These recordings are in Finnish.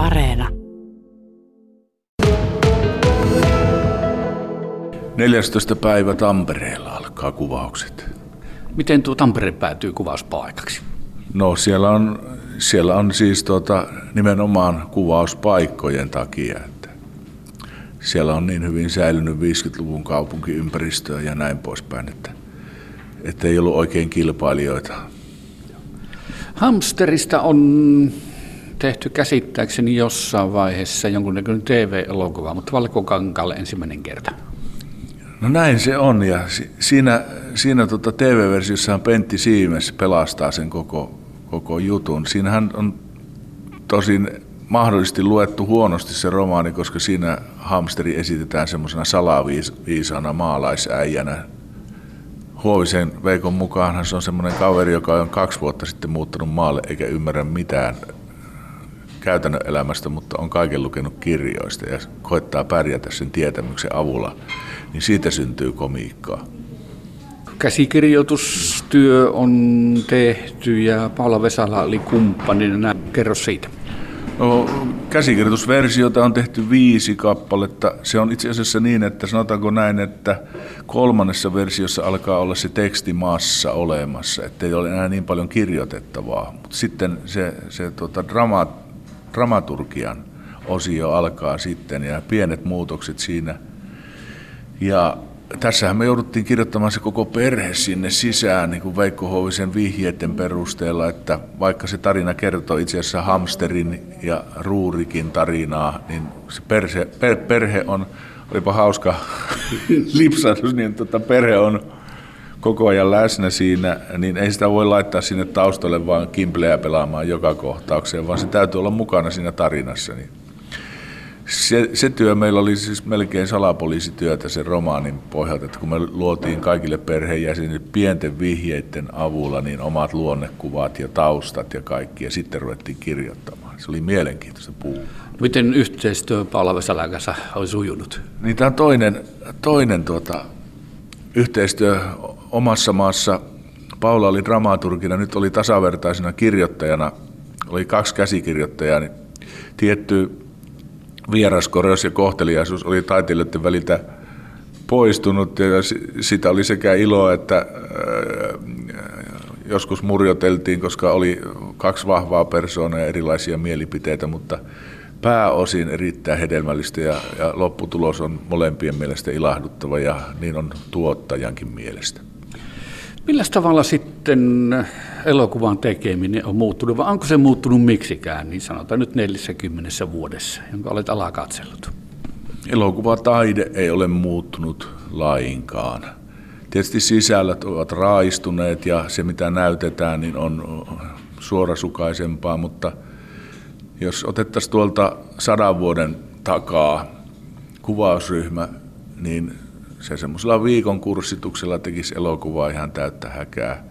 Areena. 14. päivä Tampereella alkaa kuvaukset. Miten tuo Tampere päätyy kuvauspaikaksi? No siellä on, siellä on siis tuota, nimenomaan kuvauspaikkojen takia, että siellä on niin hyvin säilynyt 50-luvun kaupunkiympäristöä ja näin poispäin, että, että ei ollut oikein kilpailijoita. Hamsterista on tehty käsittääkseni jossain vaiheessa jonkunnäköinen TV-elokuva, mutta Valkokankaalle ensimmäinen kerta. No näin se on ja siinä, siinä tota TV-versiossahan Pentti Siimes pelastaa sen koko, koko jutun. Siinähän on tosin mahdollisesti luettu huonosti se romaani, koska siinä hamsteri esitetään semmoisena salaviisaana maalaisäijänä. Huovisen Veikon mukaan se on semmoinen kaveri, joka on kaksi vuotta sitten muuttanut maalle eikä ymmärrä mitään käytännön elämästä, mutta on kaiken lukenut kirjoista ja koettaa pärjätä sen tietämyksen avulla, niin siitä syntyy komiikkaa. Käsikirjoitustyö on tehty ja Paula Vesala oli kumppanina. Kerro siitä. No, käsikirjoitusversiota on tehty viisi kappaletta. Se on itse asiassa niin, että sanotaanko näin, että kolmannessa versiossa alkaa olla se tekstimassa olemassa, että ei ole enää niin paljon kirjoitettavaa. Mutta sitten se, se tota, drama, dramaturgian osio alkaa sitten ja pienet muutokset siinä. Ja tässähän me jouduttiin kirjoittamaan se koko perhe sinne sisään niin kuin Veikko Houvisen vihjeiden perusteella, että vaikka se tarina kertoo itse asiassa hamsterin ja ruurikin tarinaa, niin se perse, per, perhe on, olipa hauska lipsahdus, niin tota perhe on koko ajan läsnä siinä, niin ei sitä voi laittaa sinne taustalle vaan kimpleä pelaamaan joka kohtaukseen, vaan se täytyy olla mukana siinä tarinassa. Niin se, se työ meillä oli siis melkein salapoliisityötä sen romaanin pohjalta, että kun me luotiin kaikille perheenjäsenille pienten vihjeiden avulla niin omat luonnekuvat ja taustat ja kaikki, ja sitten ruvettiin kirjoittamaan. Se oli mielenkiintoista puu. Miten yhteistyö Paula Vesalän kanssa on sujunut? Niin tämä on toinen, toinen tuota, yhteistyö omassa maassa. Paula oli dramaturgina, nyt oli tasavertaisena kirjoittajana, oli kaksi käsikirjoittajaa, niin tietty vieraskoreus ja kohteliaisuus oli taiteilijoiden väliltä poistunut ja sitä oli sekä ilo että äh, joskus murjoteltiin, koska oli kaksi vahvaa persoonaa ja erilaisia mielipiteitä, mutta pääosin erittäin hedelmällistä ja, ja lopputulos on molempien mielestä ilahduttava ja niin on tuottajankin mielestä. Millä tavalla sitten elokuvan tekeminen on muuttunut, vai onko se muuttunut miksikään, niin sanotaan nyt 40 vuodessa, jonka olet alakatsellut? Elokuvataide ei ole muuttunut lainkaan. Tietysti sisällöt ovat raistuneet ja se mitä näytetään niin on suorasukaisempaa, mutta jos otettaisiin tuolta sadan vuoden takaa kuvausryhmä, niin se semmoisella viikon kurssituksella tekisi elokuvaa ihan täyttä häkää.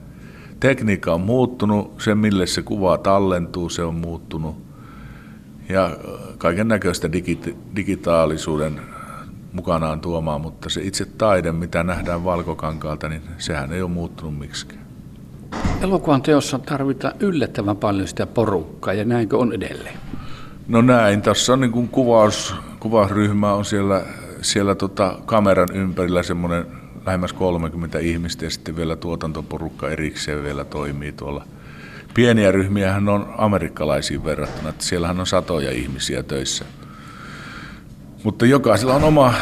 Tekniikka on muuttunut, se mille se kuva tallentuu, se on muuttunut. Ja kaiken näköistä digit- digitaalisuuden mukanaan tuomaan, mutta se itse taide, mitä nähdään valkokankaalta, niin sehän ei ole muuttunut miksikään. Elokuvan teossa tarvitaan yllättävän paljon sitä porukkaa, ja näinkö on edelleen? No näin, tässä on niin kuin kuvaus, kuvausryhmä on siellä siellä tota kameran ympärillä semmoinen lähemmäs 30 ihmistä ja sitten vielä tuotantoporukka erikseen vielä toimii tuolla. Pieniä ryhmiähän on amerikkalaisiin verrattuna, että siellähän on satoja ihmisiä töissä. Mutta jokaisella on oma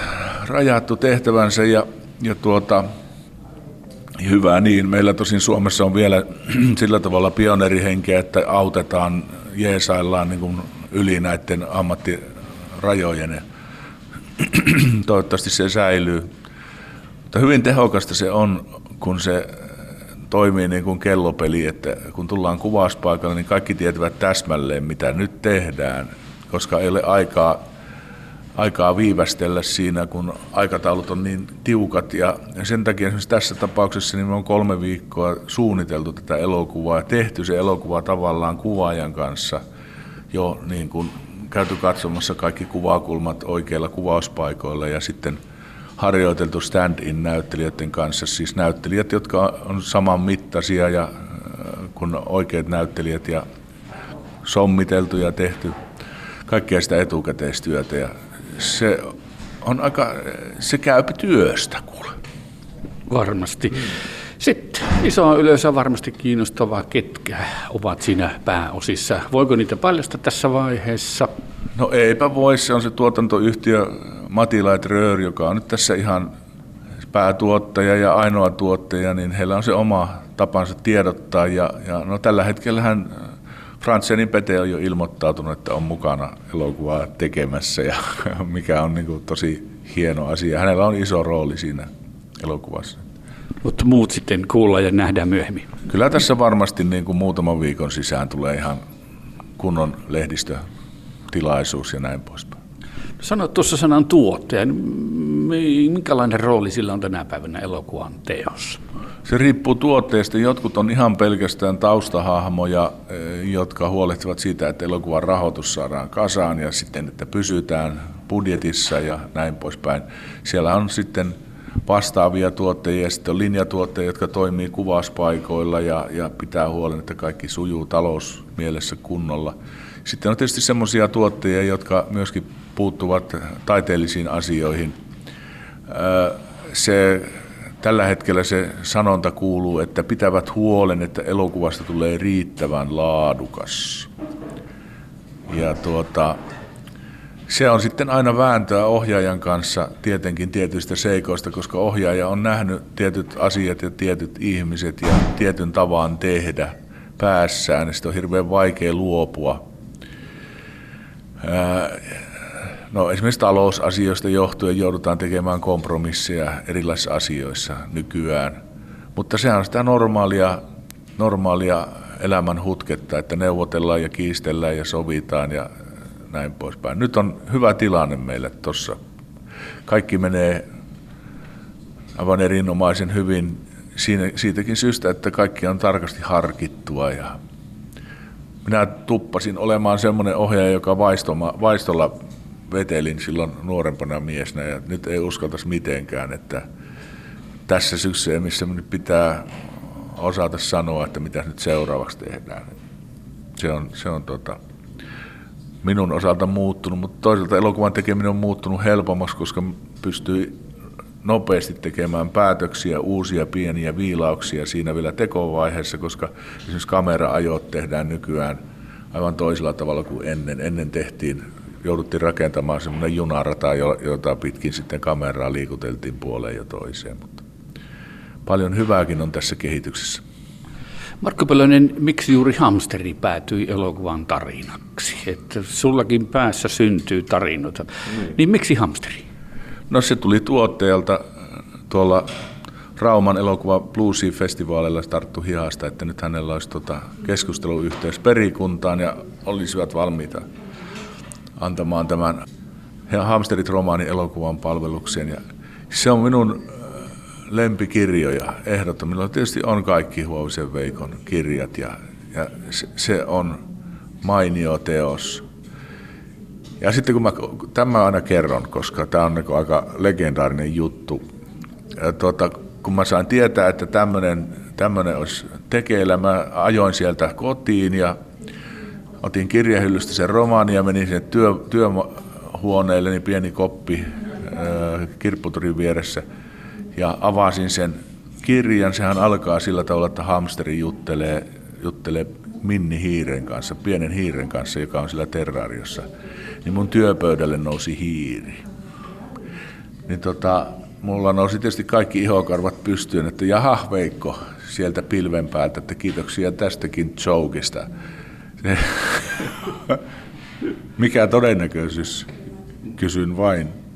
rajattu tehtävänsä ja, ja tuota, hyvä niin. Meillä tosin Suomessa on vielä sillä tavalla pioneerihenkeä, että autetaan, jeesaillaan niin kuin yli näiden ammattirajojen. Toivottavasti se säilyy. Mutta hyvin tehokasta se on, kun se toimii niin kuin kellopeli, että kun tullaan kuvauspaikalle, niin kaikki tietävät täsmälleen, mitä nyt tehdään, koska ei ole aikaa, aikaa viivästellä siinä, kun aikataulut on niin tiukat. Ja sen takia esimerkiksi tässä tapauksessa niin me on kolme viikkoa suunniteltu tätä elokuvaa ja tehty se elokuva tavallaan kuvaajan kanssa jo niin kuin käyty katsomassa kaikki kuvakulmat oikeilla kuvauspaikoilla ja sitten harjoiteltu stand-in näyttelijöiden kanssa, siis näyttelijät, jotka on saman mittaisia ja, äh, kuin oikeat näyttelijät ja sommiteltu ja tehty kaikkea sitä etukäteistyötä ja se on aika, se käypi työstä kuule. Varmasti. Sitten iso yleisö varmasti kiinnostavaa, ketkä ovat siinä pääosissa. Voiko niitä paljasta tässä vaiheessa? No eipä voi, se on se tuotantoyhtiö Matilait Röör, joka on nyt tässä ihan päätuottaja ja ainoa tuottaja, niin heillä on se oma tapansa tiedottaa. Ja, ja no tällä hetkellähän Fransenin Pete on jo ilmoittautunut, että on mukana elokuvaa tekemässä, ja mikä on niin kuin tosi hieno asia. Hänellä on iso rooli siinä elokuvassa. Mutta muut sitten kuullaan ja nähdään myöhemmin. Kyllä tässä varmasti niin kuin muutaman viikon sisään tulee ihan kunnon lehdistötilaisuus ja näin poispäin. Sanoit tuossa sanan tuottaja. Minkälainen rooli sillä on tänä päivänä elokuvan teossa? Se riippuu tuotteesta. Jotkut on ihan pelkästään taustahahmoja, eh, jotka huolehtivat siitä, että elokuvan rahoitus saadaan kasaan ja sitten, että pysytään budjetissa ja näin poispäin. Siellä on sitten vastaavia tuottajia ja sitten on linjatuottajia, jotka toimii kuvauspaikoilla ja, ja pitää huolen, että kaikki sujuu talousmielessä kunnolla. Sitten on tietysti semmoisia tuottajia, jotka myöskin puuttuvat taiteellisiin asioihin. Se, tällä hetkellä se sanonta kuuluu, että pitävät huolen, että elokuvasta tulee riittävän laadukas. Ja tuota, se on sitten aina vääntöä ohjaajan kanssa tietenkin tietyistä seikoista, koska ohjaaja on nähnyt tietyt asiat ja tietyt ihmiset ja tietyn tavan tehdä päässään, sitten on hirveän vaikea luopua. No esimerkiksi talousasioista johtuen joudutaan tekemään kompromisseja erilaisissa asioissa nykyään, mutta sehän on sitä normaalia, normaalia elämän hutketta, että neuvotellaan ja kiistellään ja sovitaan ja näin poispäin. Nyt on hyvä tilanne meille tuossa. Kaikki menee aivan erinomaisen hyvin siinä, siitäkin syystä, että kaikki on tarkasti harkittua ja minä tuppasin olemaan semmoinen ohjaaja, joka vaistoma, vaistolla vetelin silloin nuorempana miesnä ja nyt ei uskaltaisi mitenkään, että tässä syksyä, missä nyt pitää osata sanoa, että mitä nyt seuraavaksi tehdään. Se on, se on tota, minun osalta muuttunut, mutta toisaalta elokuvan tekeminen on muuttunut helpommaksi, koska pystyy nopeasti tekemään päätöksiä, uusia pieniä viilauksia siinä vielä tekovaiheessa, koska esimerkiksi kamera-ajot tehdään nykyään aivan toisella tavalla kuin ennen. Ennen tehtiin, jouduttiin rakentamaan semmoinen junarata, jota pitkin sitten kameraa liikuteltiin puoleen ja toiseen, mutta paljon hyvääkin on tässä kehityksessä. Markku Pölönen, miksi juuri hamsteri päätyi elokuvan tarinaksi? Että sullakin päässä syntyy tarinoita. Niin, niin miksi hamsteri? No se tuli tuottajalta tuolla Rauman elokuva Bluesy-festivaalilla starttu hihasta, että nyt hänellä olisi tota keskusteluyhteys perikuntaan ja olisivat valmiita antamaan tämän Hamsterit romaanin elokuvan palvelukseen. Ja se on minun lempikirjoja ehdottomilla. Tietysti on kaikki Huovisen Veikon kirjat ja, ja se, se on mainio teos. Ja sitten kun mä tämä aina kerron, koska tämä on niin aika legendaarinen juttu. Ja tuota, kun mä sain tietää, että tämmöinen, tämmöinen olisi tekeillä, mä ajoin sieltä kotiin ja otin kirjahyllystä sen romaani ja menin sinne työ, työhuoneelle, niin pieni koppi kirpputurin vieressä – ja avasin sen kirjan. Sehän alkaa sillä tavalla, että hamsteri juttelee, juttelee Minni hiiren kanssa, pienen hiiren kanssa, joka on sillä terraariossa. Niin mun työpöydälle nousi hiiri. Niin tota, mulla nousi tietysti kaikki ihokarvat pystyyn, että jaha Veikko sieltä pilven päältä, että kiitoksia tästäkin jokeista. Mikä todennäköisyys? Kysyn vain.